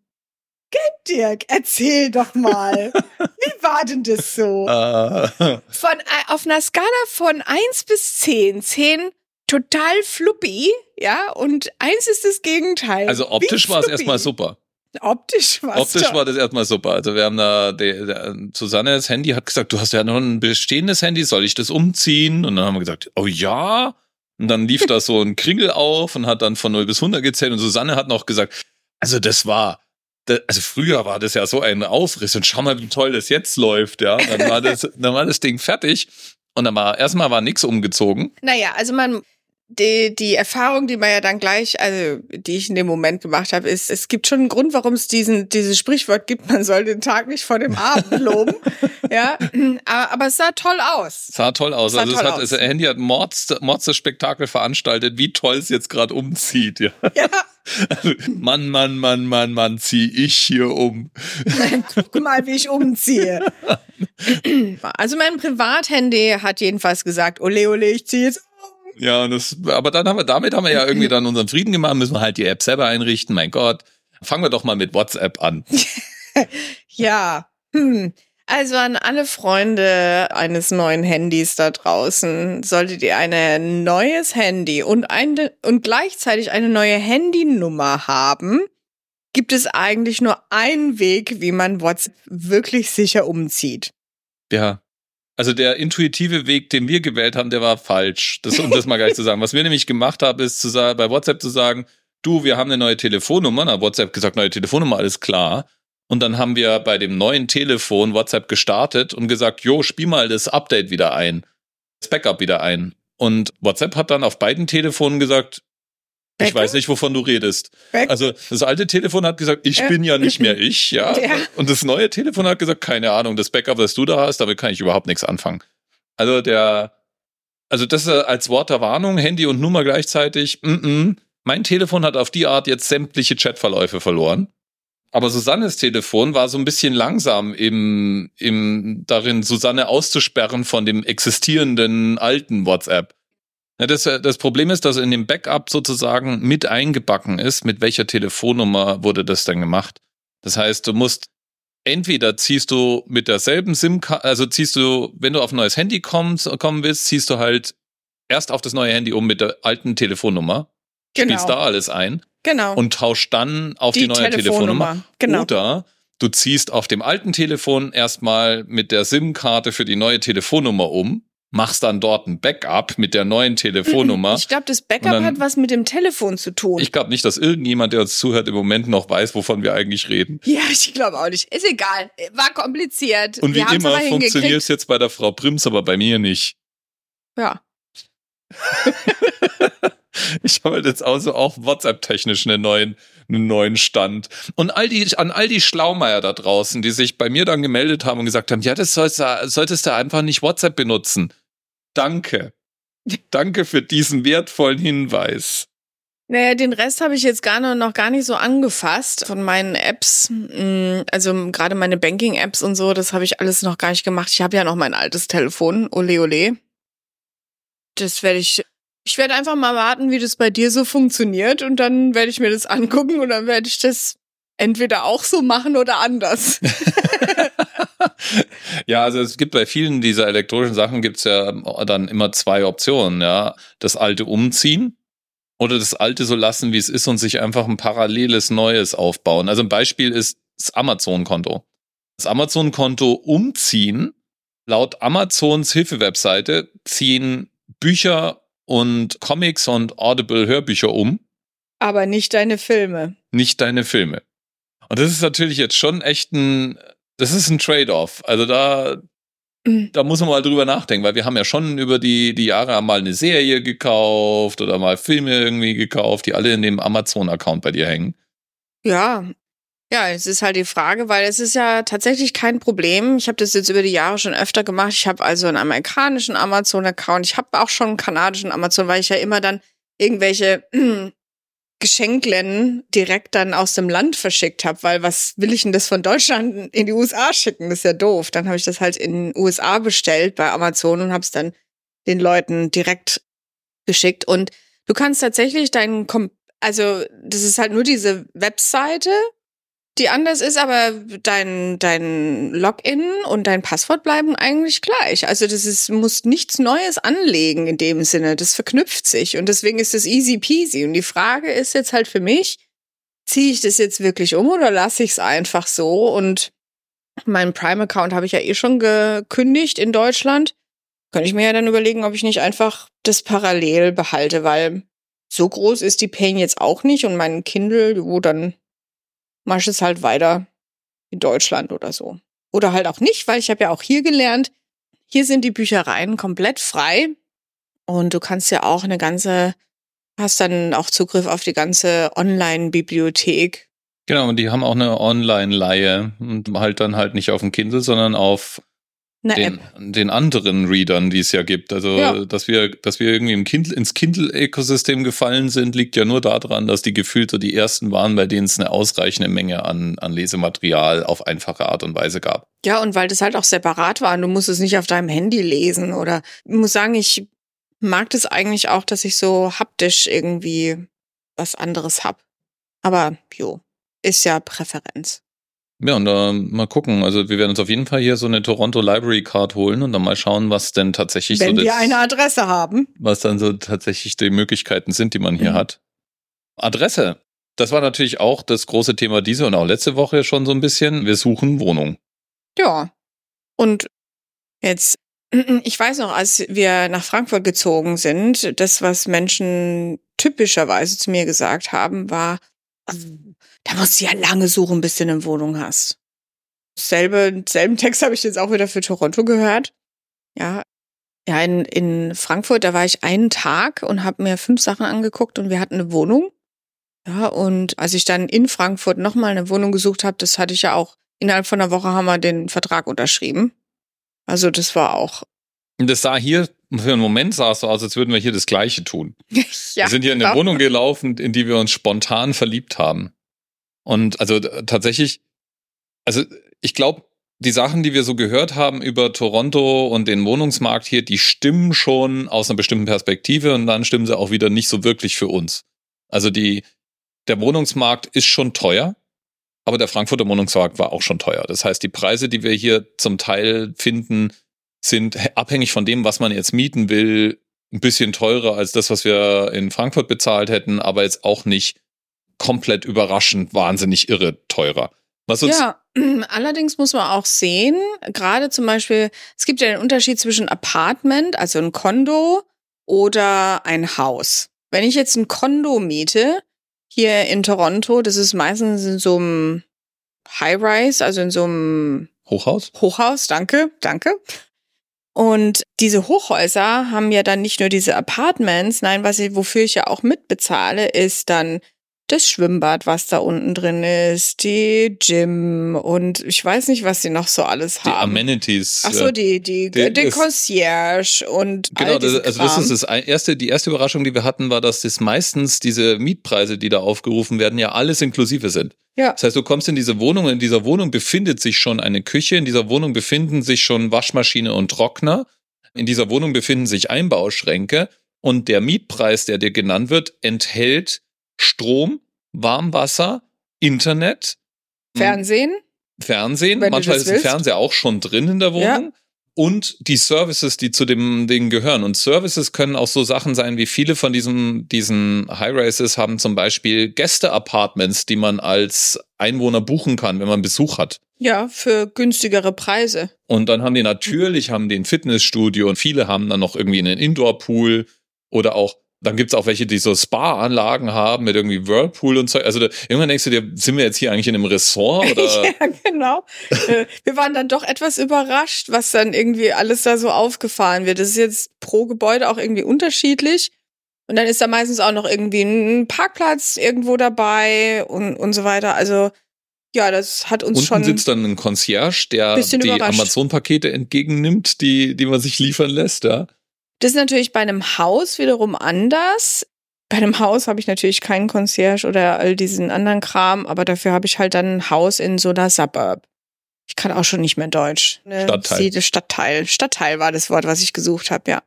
Gell, Dirk, erzähl doch mal. Wie war denn das so? Äh, Von, äh, auf einer Skala von 1 bis 10. 10 total fluppy, ja, und 1 ist das Gegenteil. also optisch war es erstmal super. Optisch war es Optisch war das erstmal super. Also wir haben da, der, der, Susanne, das Handy hat gesagt, du hast ja noch ein bestehendes Handy, soll ich das umziehen? Und dann haben wir gesagt, oh ja. Und dann lief da so ein Kringel auf und hat dann von 0 bis 100 gezählt. Und Susanne hat noch gesagt, also das war, also früher war das ja so ein Aufriss und schau mal, wie toll das jetzt läuft, ja. Dann war das, dann war das Ding fertig und dann war, erstmal war nichts umgezogen. Naja, also man, die, die Erfahrung, die man ja dann gleich, also die ich in dem Moment gemacht habe, ist, es gibt schon einen Grund, warum es diesen dieses Sprichwort gibt, man soll den Tag nicht vor dem Abend loben. ja, aber, aber es sah toll aus. Sah toll aus. Sah also toll es hat, aus. das Handy hat Mords, Mords das Spektakel veranstaltet, wie toll es jetzt gerade umzieht. Ja. Ja, Mann, Mann, Mann, Mann, Mann, zieh ich hier um. guck mal, wie ich umziehe. also mein Privathandy hat jedenfalls gesagt, ole, ole, ich ziehe jetzt um. Ja, und das, aber dann haben wir, damit haben wir ja irgendwie dann unseren Frieden gemacht, müssen wir halt die App selber einrichten. Mein Gott. Fangen wir doch mal mit WhatsApp an. Ja, hm. Also an alle Freunde eines neuen Handys da draußen, solltet ihr ein neues Handy und, eine, und gleichzeitig eine neue Handynummer haben, gibt es eigentlich nur einen Weg, wie man WhatsApp wirklich sicher umzieht. Ja. Also der intuitive Weg, den wir gewählt haben, der war falsch. Das, um das mal gleich zu sagen. Was wir nämlich gemacht haben, ist zu sagen, bei WhatsApp zu sagen, du, wir haben eine neue Telefonnummer. Hat WhatsApp gesagt, neue Telefonnummer, alles klar. Und dann haben wir bei dem neuen Telefon WhatsApp gestartet und gesagt, jo, spiel mal das Update wieder ein, das Backup wieder ein. Und WhatsApp hat dann auf beiden Telefonen gesagt, ich Backup? weiß nicht, wovon du redest. Back- Also das alte Telefon hat gesagt, ich Ja. bin ja nicht mehr ich, ja. Ja. Und das neue Telefon hat gesagt, keine Ahnung, das Backup, das du da hast, damit kann ich überhaupt nichts anfangen. Also der, also das äh, als Wort der Warnung, Handy und Nummer gleichzeitig. Mm -mm. Mein Telefon hat auf die Art jetzt sämtliche Chatverläufe verloren. Aber Susannes Telefon war so ein bisschen langsam im, im darin, Susanne auszusperren von dem existierenden alten WhatsApp. Das, äh, das Problem ist, dass in dem Backup sozusagen mit eingebacken ist, mit welcher Telefonnummer wurde das denn gemacht. Das heißt, du musst entweder ziehst du mit derselben SIM-Karte, also ziehst du, wenn du auf ein neues Handy kommst, kommen willst, ziehst du halt erst auf das neue Handy um mit der alten Telefonnummer, spielst da alles ein genau. und tauschst dann auf die, neue Telefonnummer. Genau. Oder du ziehst auf dem alten Telefon erstmal mit der SIM-Karte für die neue Telefonnummer um, machst dann dort ein Backup mit der neuen Telefonnummer. Ich glaube, das Backup dann- hat was mit dem Telefon zu tun. Ich glaube nicht, dass irgendjemand, der uns zuhört, im Moment noch weiß, wovon wir eigentlich reden. ja, ich glaube auch nicht. Ist egal. War kompliziert. Und wie Wir haben's immer funktioniert es jetzt bei der Frau Prims, aber bei mir nicht. Ja. Ich habe halt jetzt also auch WhatsApp-technisch einen neuen, einen neuen Stand. Und all die, an all die Schlaumeier da draußen, die sich bei mir dann gemeldet haben und gesagt haben, ja, das sollst solltest du einfach nicht WhatsApp benutzen. Danke. Danke für diesen wertvollen Hinweis. Naja, den Rest habe ich jetzt gar noch, noch gar nicht so angefasst von meinen Apps. Mm, Also gerade meine Banking-Apps und so, das habe ich alles noch gar nicht gemacht. Ich habe ja noch mein altes Telefon, ole ole. Das werde ich. Ich werde einfach mal warten, wie das bei dir so funktioniert und dann werde ich mir das angucken und dann werde ich das entweder auch so machen oder anders. Ja, also es gibt bei vielen dieser elektronischen Sachen gibt's ja dann immer zwei Optionen, ja. Das alte umziehen oder das alte so lassen, wie es ist und sich einfach ein paralleles Neues aufbauen. Also ein Beispiel ist das Amazon-Konto. Das Amazon-Konto umziehen, laut Amazons Hilfewebseite ziehen Bücher und Comics und Audible-Hörbücher um, Aber nicht deine Filme. nicht deine Filme. Und das ist natürlich jetzt schon echt ein, das ist ein Trade-off. Also da, Mhm. da muss man mal drüber nachdenken, weil wir haben ja schon über die, die Jahre mal eine Serie gekauft oder mal Filme irgendwie gekauft, die alle in dem Amazon-Account bei dir hängen. Ja. Ja, es ist halt die Frage, weil es ist ja tatsächlich kein Problem. Ich habe das jetzt über die Jahre schon öfter gemacht. Ich habe also einen amerikanischen Amazon-Account. Ich habe auch schon einen kanadischen Amazon, weil ich ja immer dann irgendwelche Geschenklennen direkt dann aus dem Land verschickt habe, weil was will ich denn das von Deutschland in die USA schicken? Das ist ja doof. Dann habe ich das halt in den USA bestellt bei Amazon und habe es dann den Leuten direkt geschickt. Und du kannst tatsächlich deinen, also das ist halt nur diese Webseite, die anders ist, aber dein, dein Login und dein Passwort bleiben eigentlich gleich. Also das ist, musst nichts Neues anlegen in dem Sinne. Das verknüpft sich und deswegen ist das easy peasy. Und die Frage ist jetzt halt für mich, ziehe ich das jetzt wirklich um oder lasse ich es einfach so? Und meinen Prime-Account habe ich ja eh schon gekündigt in Deutschland. Könnte ich mir ja dann überlegen, ob ich nicht einfach das parallel behalte, weil so groß ist die Pain jetzt auch nicht und mein Kindle, wo dann mach ich es halt weiter in Deutschland oder so. Oder halt auch nicht, weil ich habe ja auch hier gelernt, hier sind die Büchereien komplett frei Und du kannst ja auch eine ganze, hast dann auch Zugriff auf die ganze Online-Bibliothek. Genau, und die haben auch eine Online-Leihe und halt dann halt nicht auf dem Kindle, sondern auf den, den anderen Readern, die es ja gibt. Also, Ja. dass wir, dass wir irgendwie im Kindle, ins Kindle-Ökosystem gefallen sind, liegt ja nur daran, dass die gefühlt so die ersten waren, bei denen es eine ausreichende Menge an, an Lesematerial auf einfache Art und Weise gab. Ja, und weil das halt auch separat war und du musst es nicht auf deinem Handy lesen oder ich muss sagen, ich mag das eigentlich auch, dass ich so haptisch irgendwie was anderes hab. Aber jo, ist ja Präferenz. Ja, und äh, mal gucken. Also wir werden uns auf jeden Fall hier so eine Toronto Library Card holen und dann mal schauen, was denn tatsächlich Wenn so wir das, eine Adresse haben. was dann so tatsächlich die Möglichkeiten sind, die man hier Mhm. hat. Adresse. Das war natürlich auch das große Thema diese und auch letzte Woche schon so ein bisschen. Wir suchen Wohnung. Ja. Und jetzt, ich weiß noch, als wir nach Frankfurt gezogen sind, das, was Menschen typischerweise zu mir gesagt haben, war, da musst du ja lange suchen, bis du eine Wohnung hast. Selbe, selben Text habe ich jetzt auch wieder für Toronto gehört. Ja. Ja, in, in Frankfurt, da war ich einen Tag und habe mir fünf Sachen angeguckt und wir hatten eine Wohnung. Ja, und als ich dann in Frankfurt nochmal eine Wohnung gesucht habe, das hatte ich ja auch innerhalb von einer Woche haben wir den Vertrag unterschrieben. Also das war auch. Und das sah hier, für einen Moment sah es so aus, als würden wir hier das Gleiche tun. ja, wir sind hier in eine genau. Wohnung gelaufen, in die wir uns spontan verliebt haben. Und also äh, tatsächlich, also ich glaube, die Sachen, die wir so gehört haben über Toronto und den Wohnungsmarkt hier, die stimmen schon aus einer bestimmten Perspektive und dann stimmen sie auch wieder nicht so wirklich für uns. Also die, der Wohnungsmarkt ist schon teuer, aber der Frankfurter Wohnungsmarkt war auch schon teuer. Das heißt, die Preise, die wir hier zum Teil finden, sind abhängig von dem, was man jetzt mieten will, ein bisschen teurer als das, was wir in Frankfurt bezahlt hätten, aber jetzt auch nicht komplett überraschend wahnsinnig irre teurer. Was uns Ja, allerdings muss man auch sehen, gerade zum Beispiel, es gibt ja den Unterschied zwischen Apartment, also ein Kondo oder ein Haus. Wenn ich jetzt ein Kondo miete, hier in Toronto, das ist meistens in so einem High-Rise, also in so einem Hochhaus? Hochhaus, danke, danke. Und diese Hochhäuser haben ja dann nicht nur diese Apartments, nein, was ich, wofür ich ja auch mitbezahle, ist dann das Schwimmbad, was da unten drin ist, die Gym und ich weiß nicht, was die noch so alles Die haben. Amenities. Ach so, äh, die, die, die- die, das- Concierge und Genau, all das, also das ist das erste, die erste Überraschung, die wir hatten, war, dass das meistens diese Mietpreise, die da aufgerufen werden, ja alles inklusive sind. Ja. Das heißt, du kommst in diese Wohnung, in dieser Wohnung befindet sich schon eine Küche, in dieser Wohnung befinden sich schon Waschmaschine und Trockner, in dieser Wohnung befinden sich Einbauschränke und der Mietpreis, der dir genannt wird, enthält Strom, Warmwasser, Internet, Fernsehen. Fernsehen, Wenn manchmal ist ein. Fernseher auch schon drin in der Wohnung. Ja. Und die Services, die zu dem Ding gehören. Und Services können auch so Sachen sein, wie viele von diesen, diesen High-Rises haben zum Beispiel Gäste-Apartments, die man als Einwohner buchen kann, wenn man Besuch hat. Ja, für günstigere Preise. Und dann haben die natürlich, haben die ein Fitnessstudio und viele haben dann noch irgendwie einen Indoor-Pool oder auch, dann gibt's auch welche, die so Spa-Anlagen haben mit irgendwie Whirlpool und so. Also da, irgendwann denkst du dir, sind wir jetzt hier eigentlich in einem Ressort oder? ja, genau. Äh, Wir waren dann doch etwas überrascht, was dann irgendwie alles da so aufgefahren wird. Das ist jetzt pro Gebäude auch irgendwie unterschiedlich. Und dann ist da meistens auch noch irgendwie ein Parkplatz irgendwo dabei und, und so weiter. Also, ja, das hat uns Unten schon. sitzt dann ein Concierge, der die. Amazon-Pakete entgegennimmt, die, die man sich liefern lässt, ja. Das ist natürlich bei einem Haus wiederum anders. Bei einem Haus habe ich natürlich keinen Concierge oder all diesen anderen Kram, aber dafür habe ich halt dann ein Haus in so einer Suburb. Ich kann auch schon nicht mehr Deutsch. Ne? Stadtteil. Stadtteil. Stadtteil war das Wort, was ich gesucht habe, ja.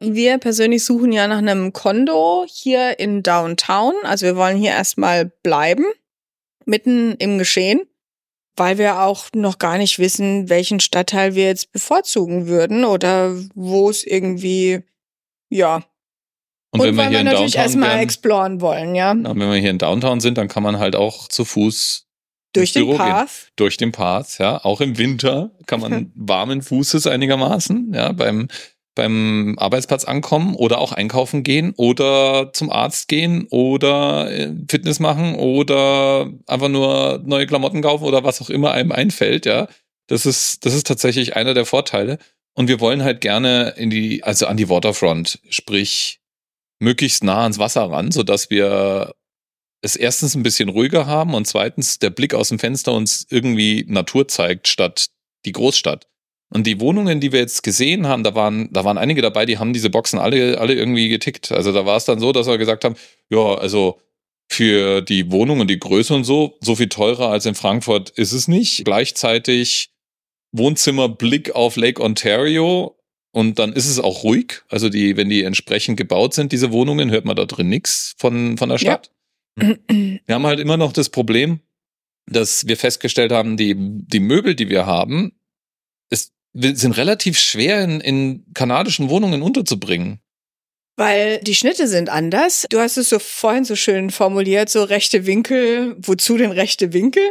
Wir persönlich suchen ja nach einem Kondo hier in Downtown. Also wir wollen hier erstmal bleiben, mitten im Geschehen, weil wir auch noch gar nicht wissen, welchen Stadtteil wir jetzt bevorzugen würden oder wo es irgendwie, ja. Und, wenn wir hier in natürlich Downtown erstmal exploren wollen, ja. na, wenn wir hier in Downtown sind, dann kann man halt auch zu Fuß Durch den Büro gehen. Path. durch den Path, ja. Auch im Winter kann man warmen Fußes einigermaßen, ja, beim, beim Arbeitsplatz ankommen oder auch einkaufen gehen oder zum Arzt gehen oder äh, Fitness machen oder einfach nur neue Klamotten kaufen oder was auch immer einem einfällt, ja. Das ist, das ist tatsächlich einer der Vorteile. Und wir wollen halt gerne in die, also an die Waterfront, sprich möglichst nah ans Wasser ran, sodass wir es erstens ein bisschen ruhiger haben und zweitens der Blick aus dem Fenster uns irgendwie Natur zeigt statt die Großstadt. Und die Wohnungen, die wir jetzt gesehen haben, da waren, da waren einige dabei, die haben diese Boxen alle, alle irgendwie getickt. Also da war es dann so, dass wir gesagt haben, ja, also für die Wohnung und die Größe und so, so viel teurer als in Frankfurt ist es nicht. Gleichzeitig Wohnzimmerblick auf Lake Ontario und dann ist es auch ruhig. Also die, wenn die entsprechend gebaut sind, diese Wohnungen, hört man da drin nichts von, von der Stadt. Ja. Wir haben halt immer noch das Problem, dass wir festgestellt haben, die, die Möbel, die wir haben, sind relativ schwer in, in kanadischen Wohnungen unterzubringen. Weil die Schnitte sind anders. Du hast es so vorhin so schön formuliert, so rechte Winkel. Wozu denn rechte Winkel?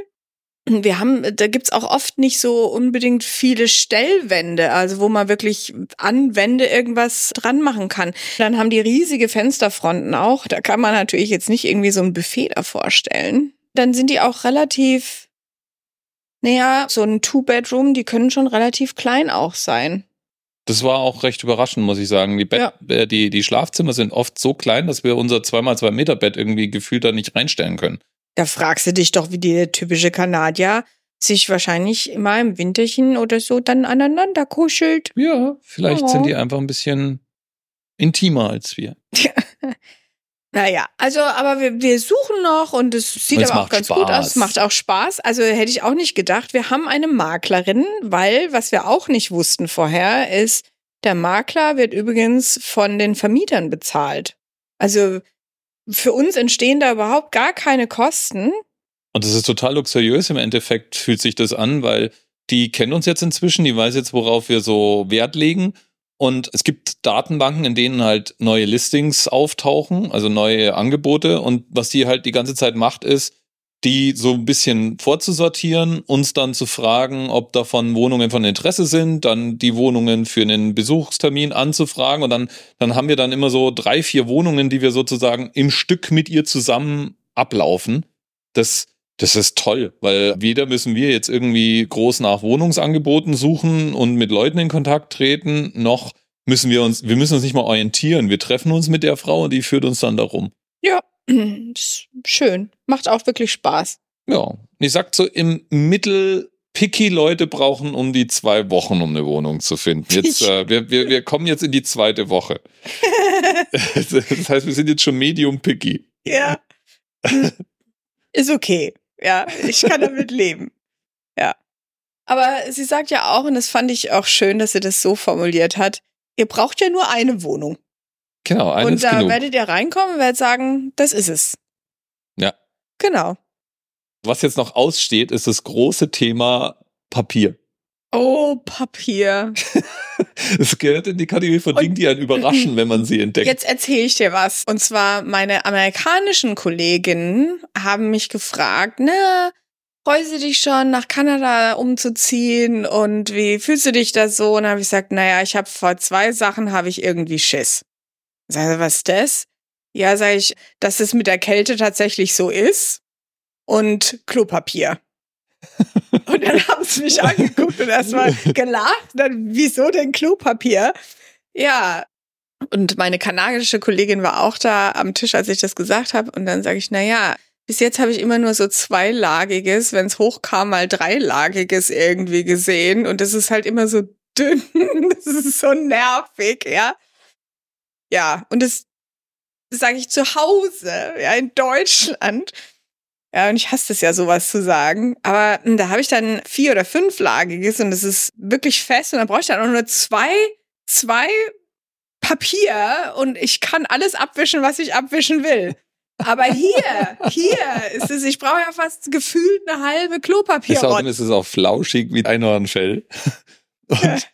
Wir haben, da gibt's auch oft nicht so unbedingt viele Stellwände, also wo man wirklich an Wände irgendwas dran machen kann. Dann haben die riesige Fensterfronten auch. Da kann man natürlich jetzt nicht irgendwie so ein Buffet davor stellen. Dann sind die auch relativ, naja, so ein Two-Bedroom, die können schon relativ klein auch sein. Das war auch recht überraschend, muss ich sagen. Die, Bett, ja. äh, die, die Schlafzimmer sind oft so klein, dass wir unser 2x2 Meter Bett irgendwie gefühlt da nicht reinstellen können. Da fragst du dich doch, wie die typische Kanadier sich wahrscheinlich immer im Winterchen oder so dann aneinander kuschelt. Ja, vielleicht oh. sind die einfach ein bisschen intimer als wir. naja, also, aber wir, wir suchen noch und es sieht und es aber auch ganz Spaß. gut aus. Es macht auch Spaß. Also hätte ich auch nicht gedacht. Wir haben eine Maklerin, weil, was wir auch nicht wussten vorher, ist, der Makler wird übrigens von den Vermietern bezahlt. Also für uns entstehen da überhaupt gar keine Kosten. Und das ist total luxuriös im Endeffekt, fühlt sich das an, weil die kennen uns jetzt inzwischen, die weiß jetzt, worauf wir so Wert legen. Und es gibt Datenbanken, in denen halt neue Listings auftauchen, also neue Angebote. Und was die halt die ganze Zeit macht, ist, die so ein bisschen vorzusortieren, uns dann zu fragen, ob davon Wohnungen von Interesse sind, dann die Wohnungen für einen Besuchstermin anzufragen und dann, dann haben wir dann immer so drei, vier Wohnungen, die wir sozusagen im Stück mit ihr zusammen ablaufen. Das, das ist toll, weil weder müssen wir jetzt irgendwie groß nach Wohnungsangeboten suchen und mit Leuten in Kontakt treten, noch müssen wir uns, wir müssen uns nicht mal orientieren. Wir treffen uns mit der Frau und die führt uns dann darum. Ja, schön. Macht auch wirklich Spaß. Ja. Ich sag so, im Mittel picky Leute brauchen um die zwei Wochen, um eine Wohnung zu finden. Jetzt, äh, wir, wir, wir kommen jetzt in die zweite Woche. das heißt, wir sind jetzt schon medium picky. Ja. Ist okay. Ja, ich kann damit leben. Ja. Aber sie sagt ja auch, und das fand ich auch schön, dass sie das so formuliert hat, ihr braucht ja nur eine Wohnung. Genau, eine Und da genug. werdet ihr reinkommen und werdet sagen, das ist es. Ja. Genau. Was jetzt noch aussteht, ist das große Thema Papier. Oh, Papier. Es gehört in die Kategorie von Dingen, die einen überraschen, wenn man sie entdeckt. Jetzt erzähle ich dir was. Und zwar meine amerikanischen Kolleginnen haben mich gefragt, na, freust du dich schon, nach Kanada umzuziehen und wie fühlst du dich da so? Und habe ich gesagt, naja, ich habe vor zwei Sachen habe ich irgendwie Schiss. Sag ich, was ist das? Ja, sag ich, dass es mit der Kälte tatsächlich so ist. Und Klopapier. Und dann haben sie mich angeguckt und erstmal gelacht. Dann, wieso denn Klopapier? Ja. Und meine kanadische Kollegin war auch da am Tisch, als ich das gesagt habe. Und dann sage ich, na ja, bis jetzt habe ich immer nur so zweilagiges, wenn es hochkam, mal dreilagiges irgendwie gesehen. Und das ist halt immer so dünn. das ist so nervig, ja. Ja, und das sage ich zu Hause, ja, in Deutschland. Ja, und ich hasse es ja, sowas zu sagen. Aber hm, da habe ich dann vier- oder fünflagiges und das ist wirklich fest und dann brauche ich dann auch nur zwei, zwei Papier und ich kann alles abwischen, was ich abwischen will. Aber hier, hier ist es, ich brauche ja fast gefühlt eine halbe Klopapier. Außerdem ist es auch flauschig wie Einhornfell. Und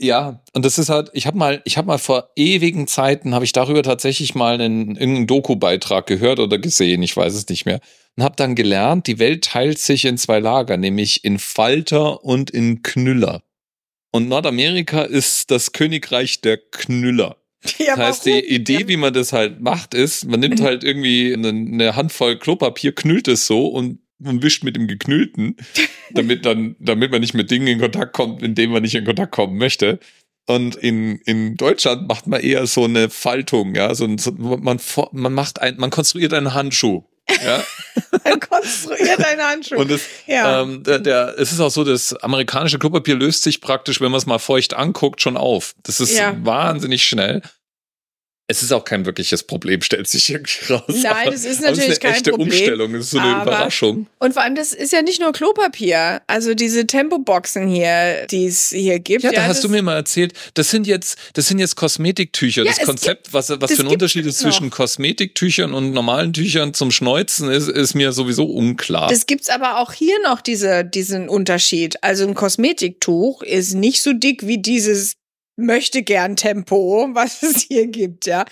ja, und das ist halt, ich habe mal, ich habe mal vor ewigen Zeiten, habe ich darüber tatsächlich mal einen irgendeinen Doku-Beitrag gehört oder gesehen, ich weiß es nicht mehr, und habe dann gelernt, die Welt teilt sich in zwei Lager, nämlich in Falter und in Knüller. Und Nordamerika ist das Königreich der Knüller. Ja, das heißt, die Idee, wie man das halt macht, ist, man nimmt halt irgendwie eine Handvoll Klopapier, knüllt es so und und wischt mit dem Geknüllten, damit dann, damit man nicht mit Dingen in Kontakt kommt, in denen man nicht in Kontakt kommen möchte. Und in, in Deutschland macht man eher so eine Faltung, ja, so, so man, man macht ein, man konstruiert einen Handschuh. Ja. man konstruiert einen Handschuh. Und das, ja. ähm, der, der, es ist auch so, das amerikanische Klopapier löst sich praktisch, wenn man es mal feucht anguckt, schon auf. Das ist ja. wahnsinnig schnell. Es ist auch kein wirkliches Problem, stellt sich irgendwie raus. Nein, es ist natürlich es ist eine echte Problem, Umstellung, es ist so eine aber, Überraschung. Und vor allem, das ist ja nicht nur Klopapier. Also diese Tempoboxen hier, die es hier gibt. Ja, da ja, hast du mir mal erzählt, das sind jetzt, das sind jetzt Kosmetiktücher. Ja, das Konzept, gibt- was, was für ein Unterschied ist zwischen. Kosmetiktüchern und normalen Tüchern zum Schneuzen, ist, ist mir sowieso unklar. Das gibt's aber auch hier noch diese, diesen Unterschied. Also ein Kosmetiktuch ist nicht so dick wie dieses möchte gern Tempo, was es hier gibt, ja.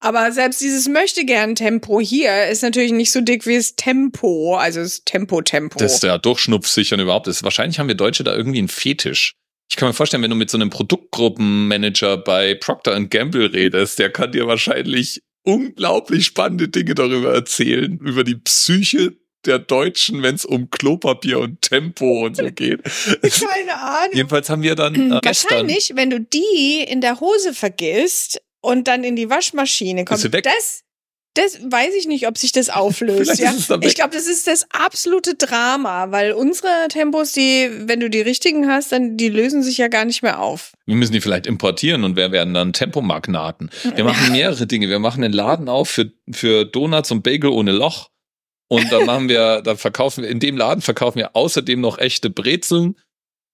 Aber selbst dieses möchte gern Tempo hier ist natürlich nicht so dick wie das Tempo, also das Tempo Tempo. Das ist der Durchschnupfsichern überhaupt ist. Wahrscheinlich haben wir Deutsche da irgendwie einen Fetisch. Ich kann mir vorstellen, wenn du mit so einem Produktgruppenmanager bei Procter Gamble redest, der kann dir wahrscheinlich unglaublich spannende Dinge darüber erzählen, über die Psyche der Deutschen, wenn es um Klopapier und Tempo und so geht. Keine Ahnung. Jedenfalls haben wir dann äh, gestern, Wahrscheinlich, wenn du die in der Hose vergisst und dann in die Waschmaschine weg? das, das weiß ich nicht, ob sich das auflöst. Ja. Ich glaube, das ist das absolute Drama, weil unsere Tempos, die, wenn du die richtigen hast, dann die lösen sich ja gar nicht mehr auf. wir müssen die vielleicht importieren und wir werden dann Tempomagnaten. Wir machen mehrere Dinge. Wir machen einen Laden auf für, für Donuts und Bagel ohne Loch. Und dann machen wir, dann verkaufen wir, in dem Laden verkaufen wir außerdem noch echte Brezeln.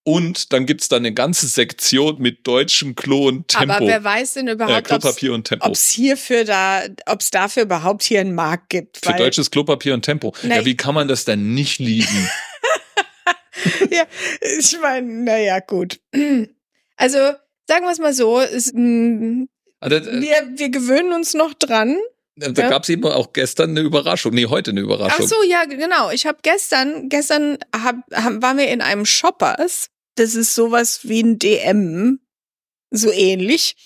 Und dann gibt's da eine ganze Sektion mit deutschem Klo und Tempo. Aber wer weiß denn äh, überhaupt, Klopapier und Tempo. ob es hierfür da, ob es dafür überhaupt hier einen Markt gibt. Für deutsches Klopapier und Tempo. Ja, wie kann man das denn nicht lieben? ja, ich meine, naja, gut. Also, sagen wir es mal so, es, mm, Also, äh, wir, wir gewöhnen uns noch dran. Da ja. gab's eben auch gestern eine Überraschung. Nee, heute eine Ach Überraschung. so, ja, genau. Ich habe gestern, gestern hab, hab, waren wir in einem Shoppers. Das ist sowas wie ein DM, so ähnlich.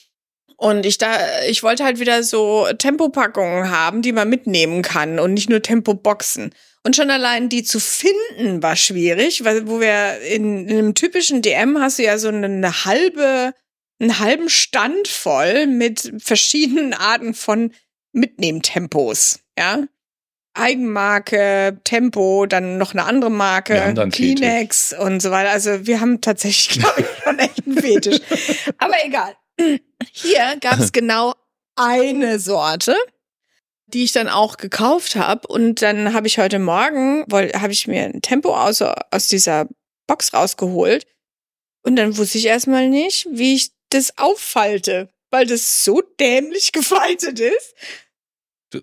Und ich da, ich wollte halt wieder so Tempopackungen haben, die man mitnehmen kann und nicht nur Tempoboxen. Und schon allein die zu finden war schwierig, weil wo wir in, in einem typischen DM hast du ja so eine, eine halbe, einen halben Stand voll mit verschiedenen Arten von Mitnehmtempos, ja. Eigenmarke, Tempo, dann noch eine andere Marke, Kleenex und so weiter. Also wir haben tatsächlich, glaube ich, schon echt einen Fetisch. Aber egal. Hier gab es genau eine Sorte, die ich dann auch gekauft habe. Und dann habe ich heute Morgen, habe ich mir ein Tempo aus, aus dieser Box rausgeholt. Und dann wusste ich erstmal nicht, wie ich das auffalte, weil das so dämlich gefaltet ist.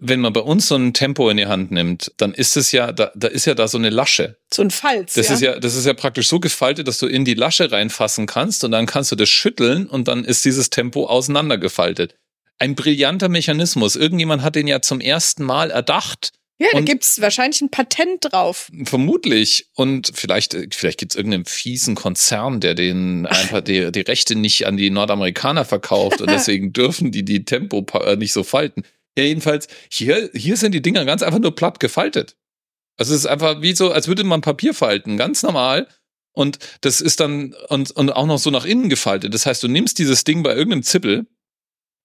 Wenn man bei uns so ein Tempo in die Hand nimmt, dann ist es ja, da, da ist ja da so eine Lasche. So ein Falz. Das ja. ist ja, das ist ja praktisch so gefaltet, dass du in die Lasche reinfassen kannst und dann kannst du das schütteln und dann ist dieses Tempo auseinandergefaltet. Ein brillanter Mechanismus. Irgendjemand hat den ja zum ersten Mal erdacht. Ja, da Und- gibt's wahrscheinlich ein Patent drauf. Vermutlich. Und vielleicht, vielleicht gibt es irgendeinen fiesen Konzern, der den einfach die, die Rechte nicht an die Nordamerikaner verkauft und deswegen dürfen die die Tempo äh, nicht so falten. Ja, jedenfalls, hier, hier sind die Dinger ganz einfach nur platt gefaltet. Also es ist einfach wie so, als würde man Papier falten, ganz normal. Und das ist dann, und, und auch noch so nach innen gefaltet. Das heißt, du nimmst dieses Ding bei irgendeinem Zippel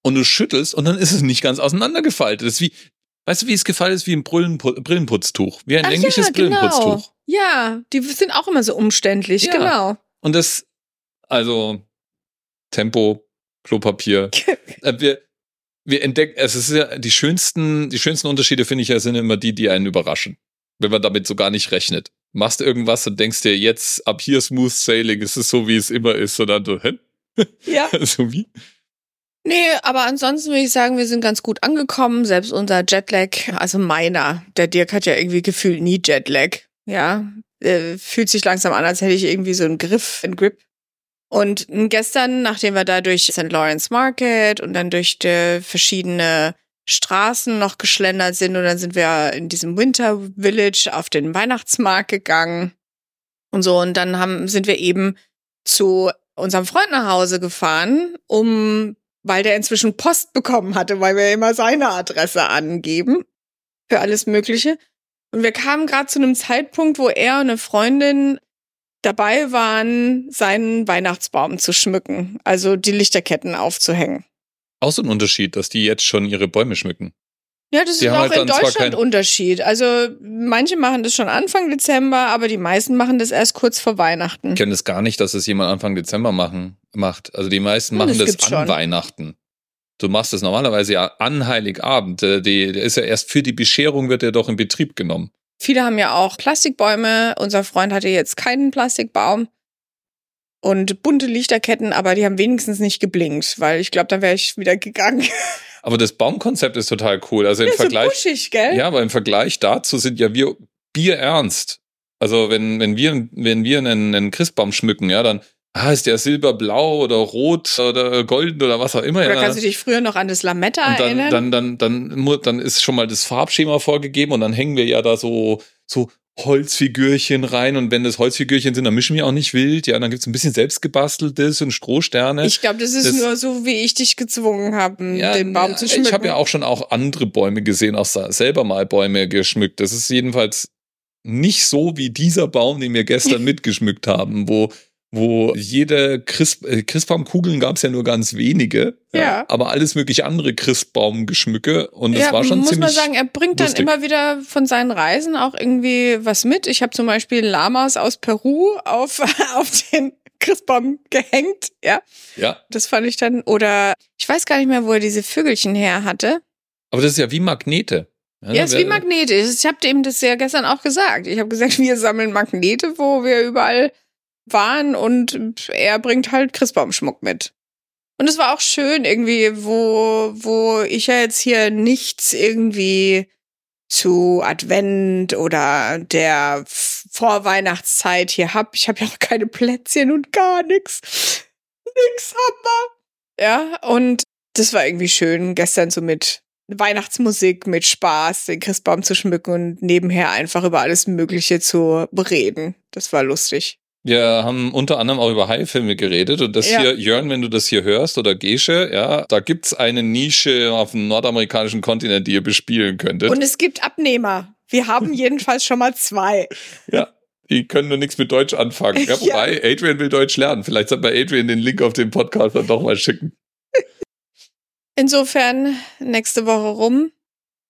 und du schüttelst und dann ist es nicht ganz auseinandergefaltet. Das ist wie, weißt du, wie es gefaltet ist? Wie ein Brillenpu Brillenputztuch. Wie ein Ach längliches ja, genau. Brillenputztuch. Ja, die sind auch immer so umständlich, Ja. genau. Und das, also Tempo, Klopapier. Äh, wir, wir entdecken, es ist ja die schönsten, die schönsten Unterschiede finde ich ja sind immer die, die einen überraschen. Wenn man damit so gar nicht rechnet. Machst irgendwas und denkst dir jetzt ab hier smooth sailing, es ist so wie es immer ist, sondern du, hä? Ja. so wie? Nee, aber ansonsten würde ich sagen, wir sind ganz gut angekommen. Selbst unser Jetlag, also meiner, der Dirk hat ja irgendwie gefühlt nie Jetlag. Ja, äh, fühlt sich langsam an, als hätte ich irgendwie so einen Griff, einen Grip. Und gestern, nachdem wir da durch St. Lawrence Market und dann durch verschiedene Straßen noch geschlendert sind und dann sind wir in diesem Winter Village auf den Weihnachtsmarkt gegangen und so und dann haben, sind wir eben zu unserem Freund nach Hause gefahren, um weil der inzwischen Post bekommen hatte, weil wir immer seine Adresse angeben für alles Mögliche. Und wir kamen gerade zu einem Zeitpunkt, wo er und eine Freundin dabei waren, seinen Weihnachtsbaum zu schmücken, also die Lichterketten aufzuhängen. Auch so ein Unterschied, dass die jetzt schon ihre Bäume schmücken. Ja, das Die ist auch halt in Deutschland Unterschied. Also manche machen das schon Anfang Dezember, aber die meisten machen das erst kurz vor Weihnachten. Ich kenne das gar nicht, dass es jemand Anfang Dezember machen, macht. Also die meisten machen das das, an schon. Weihnachten. Du machst das normalerweise ja an Heiligabend. Der, die- der ist ja erst für die Bescherung wird er doch in Betrieb genommen. Viele haben ja auch Plastikbäume. Unser Freund hatte jetzt keinen Plastikbaum und bunte Lichterketten, aber die haben wenigstens nicht geblinkt, weil ich glaube, da wäre ich wieder gegangen. Aber das Baumkonzept ist total cool. Also im Ja, so Vergleich, buschig, gell? ja, aber im Vergleich dazu sind ja wir bierernst. Also wenn, wenn wir, wenn wir einen, einen Christbaum schmücken, ja, dann, ah, ist der silberblau oder rot oder golden oder was auch immer. Oder kannst du dich früher noch an das Lametta Und dann, erinnern? dann, dann, dann, mu- dann ist schon mal das Farbschema vorgegeben und dann hängen wir ja da so, so Holzfigürchen rein und wenn das Holzfigürchen sind, dann mischen wir auch nicht wild. Ja, dann gibt's ein bisschen selbstgebasteltes und Strohsterne. ich glaube, das ist Das- nur so, wie ich dich gezwungen habe, den Baum zu schmücken. Ich habe ja auch schon auch andere Bäume gesehen, auch selber mal Bäume geschmückt. Das ist jedenfalls nicht so wie dieser Baum, den wir gestern mitgeschmückt haben, wo wo jede Christ, äh, Christbaumkugeln gab es ja nur ganz wenige, Ja. aber alles mögliche andere Christbaumgeschmücke und es ja, war schon muss ziemlich man sagen, er bringt dann lustig. immer wieder von seinen Reisen auch irgendwie was mit. Ich habe zum Beispiel Lamas aus Peru auf, auf den Christbaum gehängt. Ja, ja, das fand ich dann. Oder ich weiß gar nicht mehr, wo er diese Vögelchen her hatte. aber das ist ja wie Magnete. Ja, ist wie Magnete. Ich habe dem das ja gestern auch gesagt. Ich habe gesagt, wir sammeln Magnete, wo wir überall waren und er bringt halt Christbaumschmuck mit. Und es war auch schön irgendwie, wo, wo ich ja jetzt hier nichts irgendwie zu Advent oder der Vorweihnachtszeit hier hab. Ich habe ja auch keine Plätzchen und gar nix. Nix wir. Ja, und das war irgendwie schön, gestern so mit Weihnachtsmusik, mit Spaß, den Christbaum zu schmücken und nebenher einfach über alles Mögliche zu reden. Das war lustig. Wir haben unter anderem auch über Haifilme geredet und das Ja. hier, Jörn, wenn du das hier hörst oder Gesche, ja, da gibt's eine Nische auf dem nordamerikanischen Kontinent, die ihr bespielen könntet. Und es gibt Abnehmer. Wir haben jedenfalls schon mal zwei. ja, die können nur nichts mit Deutsch anfangen. Ja, Ja. wobei, Adrian will Deutsch lernen. Vielleicht soll bei Adrian den Link auf den Podcast dann doch mal schicken. Insofern nächste Woche rum.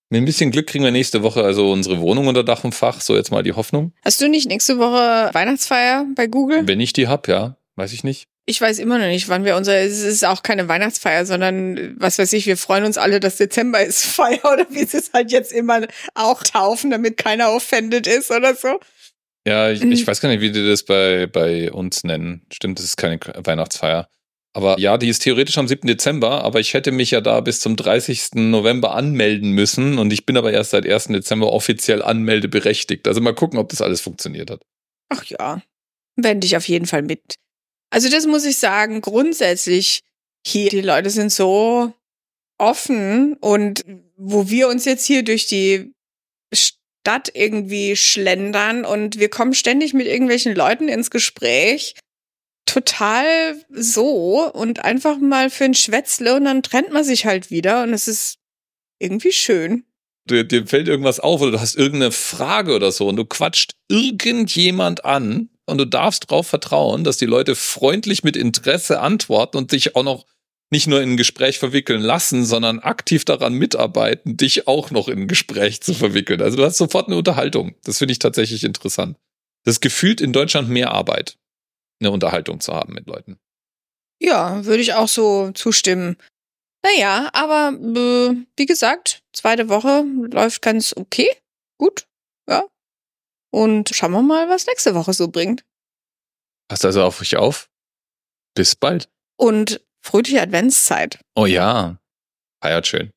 Mit ein bisschen Glück kriegen wir nächste Woche also unsere Wohnung unter Dach und Fach. So jetzt mal die Hoffnung. Hast du nicht nächste Woche Weihnachtsfeier bei Google? Wenn ich die hab, ja, weiß ich nicht. Ich weiß immer noch nicht, wann wir unser, es ist auch keine Weihnachtsfeier, sondern was weiß ich, wir freuen uns alle, dass Dezember ist Feier oder wie sie es halt jetzt immer auch taufen, damit keiner offended ist oder so. Ja, ich, Mhm. ich weiß gar nicht, wie die das bei, bei uns nennen. Stimmt, das ist keine Weihnachtsfeier. Aber ja, die ist theoretisch am 7. Dezember, aber ich hätte mich ja da bis zum 30. November anmelden müssen und ich bin aber erst seit 1. Dezember offiziell anmeldeberechtigt. Also mal gucken, ob das alles funktioniert hat. Ach ja, wende ich auf jeden Fall mit. Also das muss ich sagen, grundsätzlich hier, die Leute sind so offen und wo wir uns jetzt hier durch die Stadt irgendwie schlendern und wir kommen ständig mit irgendwelchen Leuten ins Gespräch, total so und einfach mal für ein Schwätzle und dann trennt man sich halt wieder und es ist irgendwie schön. Dir, dir fällt irgendwas auf oder du hast irgendeine Frage oder so und du quatscht irgendjemand an und du darfst darauf vertrauen, dass die Leute freundlich mit Interesse antworten und dich auch noch nicht nur in ein Gespräch verwickeln lassen, sondern aktiv daran mitarbeiten, dich auch noch in ein Gespräch zu verwickeln. Also du hast sofort eine Unterhaltung. Das finde ich tatsächlich interessant. Das gefühlt in Deutschland mehr Arbeit, eine Unterhaltung zu haben mit Leuten. Ja, würde ich auch so zustimmen. Naja, aber äh, wie gesagt, zweite Woche läuft ganz okay. Gut, ja. Und schauen wir mal, was nächste Woche so bringt. Passt also auf euch auf. Bis bald. Und fröhliche Adventszeit. Oh ja. Feiert schön.